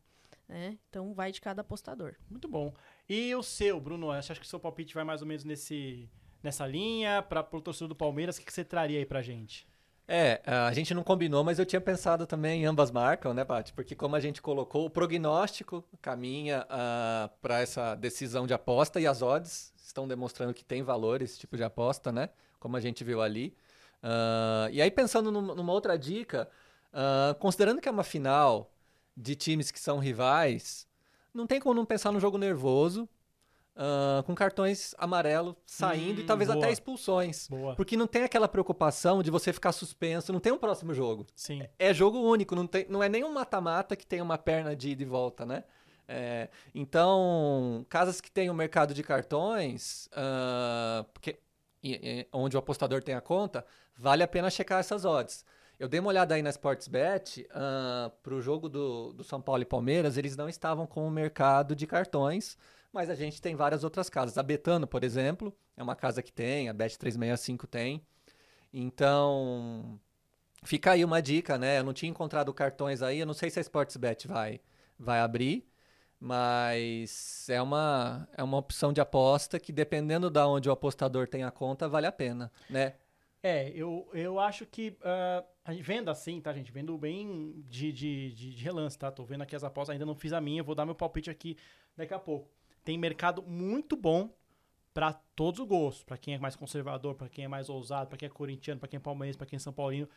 Né? Então vai de cada apostador. Muito bom. E o seu, Bruno? Você acha que o seu palpite vai mais ou menos nesse, nessa linha? Para o torcedor do Palmeiras, o que, que você traria aí pra gente? É, a gente não combinou, mas eu tinha pensado também em ambas marcam, né, Paty? Porque como a gente colocou, o prognóstico caminha para essa decisão de aposta e as odds estão demonstrando que tem valor esse tipo de aposta, né? Como a gente viu ali. Ah, e aí, pensando num- numa outra dica, ah, considerando que é uma final de times que são rivais, não tem como não pensar no jogo nervoso, ah, com cartões amarelo saindo e Hum, talvez boa. até expulsões. Boa. Porque não tem aquela preocupação de você ficar suspenso, não tem um próximo jogo. Sim. É jogo único, não, tem, não é nem um mata-mata que tem uma perna de ida e volta, né? É, então, casas que têm o mercado de cartões, ah, porque, e- e- onde o apostador tem a conta, vale a pena checar essas odds. Eu dei uma olhada aí na Sportsbet, para o jogo do, do São Paulo e Palmeiras, eles não estavam com o mercado de cartões, mas a gente tem várias outras casas. A Betano, por exemplo, é uma casa que tem, a Bet365 tem. Então, fica aí uma dica, né? Eu não tinha encontrado cartões aí, eu não sei se a Sportsbet vai, vai abrir, mas é uma, é uma opção de aposta que, dependendo da onde o apostador tem a conta, vale a pena, né? É, eu, eu acho que. gente vendo assim, tá, gente? Vendo bem de, de, de, relance, tá? Tô vendo aqui as apostas, ainda não fiz a minha, vou dar meu palpite aqui daqui a pouco. Tem mercado muito bom pra todos os gostos. Pra quem é mais conservador, pra quem é mais ousado, pra quem é corintiano, pra quem é palmeirense, pra quem é são paulino.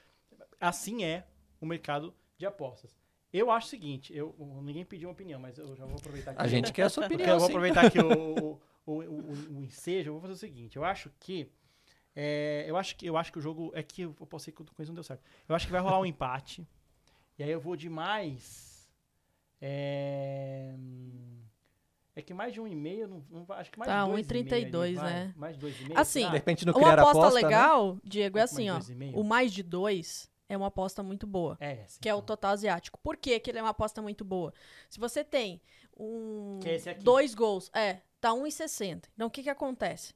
Assim é o mercado de apostas. Eu acho o seguinte, eu, ninguém pediu uma opinião, mas eu já vou aproveitar aqui. A gente quer a sua opinião, eu vou aproveitar aqui o, o, o, o, ensejo, eu vou fazer o seguinte, eu acho que é, eu acho que eu acho que o jogo é que eu posso ser que coisa não deu certo. Eu acho que vai rolar um empate. E aí eu vou de mais é, é que mais de um e meio não, não acho que mais Tá, de dois e meio 1,32, ali, vai. né? Mais de dois e meio. Assim, será? De repente, não Uma criar aposta, aposta, né? legal, Diego, é Mais assim, ó. O mais de dois é uma aposta muito boa. é, sim, Que é o então. total asiático. Por que, que ele é uma aposta muito boa? Se você tem um Que é esse aqui. dois gols, é, tá 1,60. Então o que que acontece?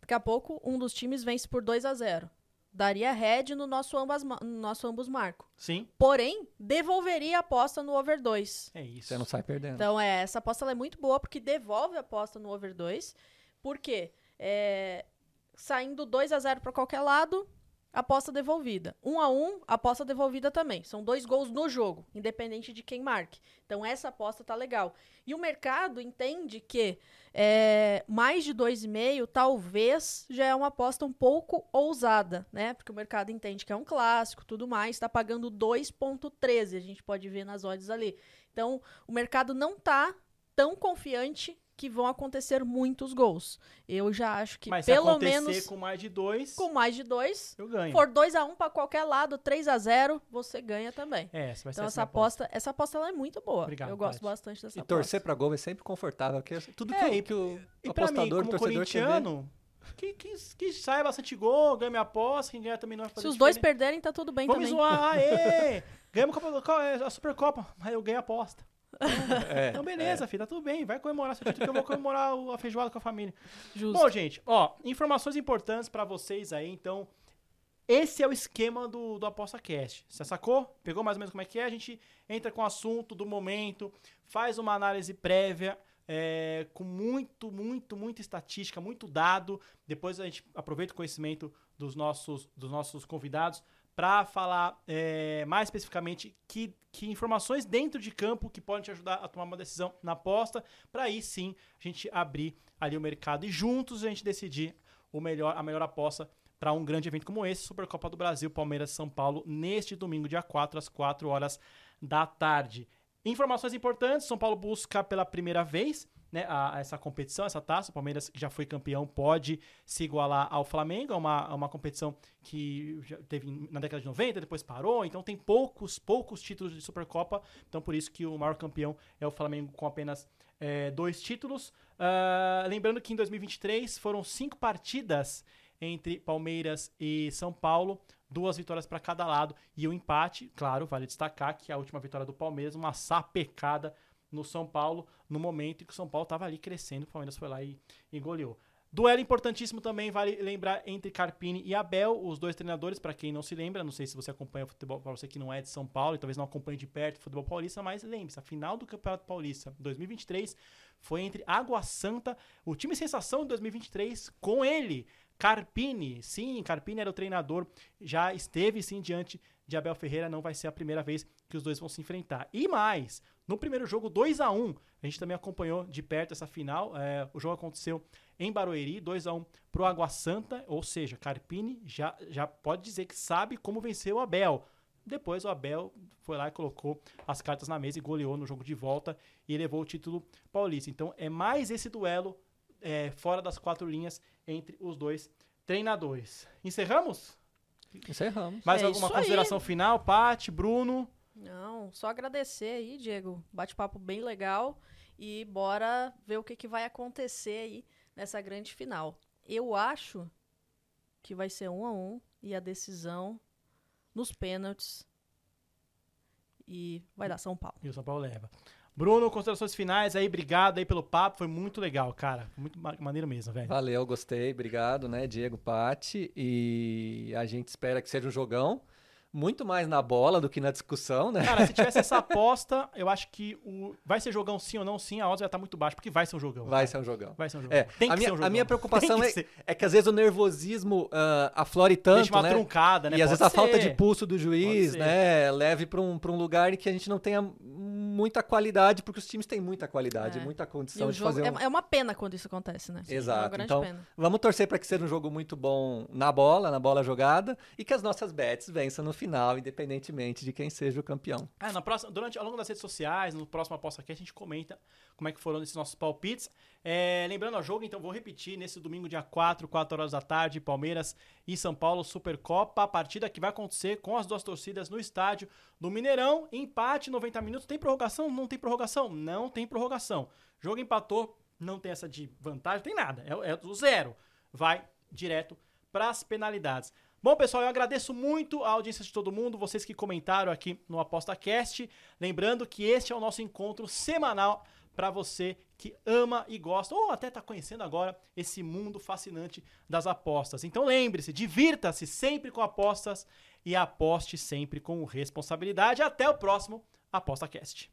Daqui a pouco um dos times vence por 2 a 0. Daria head no nosso, ambas, no nosso ambos marco. Sim. Porém, devolveria a aposta no over 2. É isso. Você não sai perdendo. Então, é, essa aposta ela é muito boa porque devolve a aposta no over 2. Por quê? É, saindo 2 a 0 para qualquer lado, aposta devolvida. 1 um a 1 um, aposta devolvida também. São dois gols no jogo, independente de quem marque. Então essa aposta tá legal. E o mercado entende que é, mais de 2,5 talvez já é uma aposta um pouco ousada, né? Porque o mercado entende que é um clássico, tudo mais, está pagando 2,13, a gente pode ver nas odds ali. Então o mercado não tá tão confiante que vão acontecer muitos gols. Eu já acho que Mas pelo se menos com mais de dois, com mais de dois, eu ganho. for 2 a 1 um para qualquer lado, 3 a 0, você ganha também. É, essa vai ser Então essa essa aposta. aposta, essa aposta ela é muito boa. Obrigado, eu gosto bastante dessa E aposta. torcer pra gol é sempre confortável. Porque tudo que, É, o- e- que o E pra mim, apostador, como torcedor corintiano, que, que, que saia bastante gol, ganha minha aposta, quem ganhar também não vai fazer Se os dois perderem, tá tudo bem Vamos também. zoar, aê! Ganhamos a, é a Supercopa, aí eu ganho a aposta. É, Então beleza, filho, tá tudo bem, vai comemorar seu título que eu vou comemorar o- a feijoada com a família. Justo. Bom, gente, ó, informações importantes pra vocês aí, então. Esse é o esquema do, do Aposta Cast. Você sacou? Pegou mais ou menos como é que é? A gente entra com o assunto do momento, faz uma análise prévia, é, com muito, muito, muita estatística, muito dado. Depois a gente aproveita o conhecimento dos nossos, dos nossos convidados para falar é, mais especificamente que, que informações dentro de campo que podem te ajudar a tomar uma decisão na aposta, para aí sim a gente abrir ali o mercado e juntos a gente decidir o melhor, a melhor aposta para um grande evento como esse, Supercopa do Brasil, Palmeiras São Paulo, neste domingo, dia 4, às 4 horas da tarde. Informações importantes: São Paulo busca pela primeira vez né, a, a essa competição, essa taça. O Palmeiras, que já foi campeão, pode se igualar ao Flamengo. É uma, é uma competição que teve na década de 90, depois parou. Então tem poucos, poucos títulos de Supercopa. Então por isso que o maior campeão é o Flamengo com apenas é, dois títulos. Ah, lembrando que em 2023 foram cinco partidas entre Palmeiras e São Paulo, duas vitórias para cada lado e o um empate, claro, vale destacar que a última vitória do Palmeiras, uma sapecada no São Paulo, no momento em que o São Paulo estava ali crescendo, o Palmeiras foi lá e, e goleou. Duelo importantíssimo também, vale lembrar, entre Carpini e Abel, os dois treinadores, para quem não se lembra, não sei se você acompanha o futebol, para você que não é de São Paulo e talvez não acompanhe de perto o futebol paulista, mas lembre-se, a final do Campeonato Paulista 2023 foi entre Água Santa, o time sensação de 2023, com ele, Carpini. Sim, Carpini era o treinador, já esteve sim diante de Abel Ferreira, não vai ser a primeira vez que os dois vão se enfrentar. E mais, no primeiro jogo 2 a 1 a gente também acompanhou de perto essa final. É, o jogo aconteceu em Barueri, 2 a 1 pro Água Santa, ou seja, Carpini já, já pode dizer que sabe como vencer o Abel. Depois o Abel foi lá e colocou as cartas na mesa e goleou no jogo de volta e levou o título paulista. Então é mais esse duelo é, fora das quatro linhas entre os dois treinadores. Encerramos? Encerramos. Mais É alguma isso aí. consideração final? Pati, Bruno? Não, só agradecer aí, Diego. Bate-papo bem legal. E bora ver o que, que vai acontecer aí nessa grande final. Eu acho que vai ser um a um e a decisão nos pênaltis. E vai dar São Paulo. E o São Paulo leva. Bruno, considerações finais aí, obrigado aí pelo papo, foi muito legal, cara. Foi Muito ma- maneiro mesmo, velho. Valeu, gostei. Obrigado, né, Diego Patti. E a gente espera que seja um jogão. Muito mais na bola do que na discussão, né? Cara, se tivesse essa aposta, eu acho que o vai ser jogão sim ou não sim, a odds vai estar muito baixa, porque vai ser um jogão. Vai cara. ser um jogão. Vai ser um jogão. É, Tem que a, minha, ser um jogão. a minha preocupação é, que ser. é que às vezes o nervosismo ah, aflore tanto, Deixa uma né? truncada, né? E às Pode vezes a falta de ser. pulso do juiz, ser. né, leve para um, pra um lugar que a gente não tenha muita qualidade, porque os times têm muita qualidade, É. muita condição de jogo fazer um... é, é uma pena quando isso acontece, né? É uma Exato. grande Então, pena. vamos torcer para que seja um jogo muito bom na bola, na bola jogada, e que as nossas bets vençam no final, independentemente de quem seja o campeão. Ah, na próxima, durante, ao longo das redes sociais, no próximo Aposta Cast, a gente comenta como é que foram esses nossos palpites. É, lembrando ao jogo, então vou repetir, nesse domingo, dia 4, 4 horas da tarde, Palmeiras e São Paulo, Supercopa, a partida que vai acontecer com as duas torcidas no estádio do Mineirão, empate, 90 minutos, tem prorrogação? Não tem prorrogação? Não tem prorrogação. Jogo empatou, não tem essa de vantagem, tem nada, é, é do zero. Vai direto para as penalidades. Bom, pessoal, eu agradeço muito a audiência de todo mundo, vocês que comentaram aqui no ApostaCast. Lembrando que este é o nosso encontro semanal para você que ama e gosta, ou até está conhecendo agora esse mundo fascinante das apostas. Então lembre-se, divirta-se sempre com apostas e aposte sempre com responsabilidade. Até o próximo ApostaCast.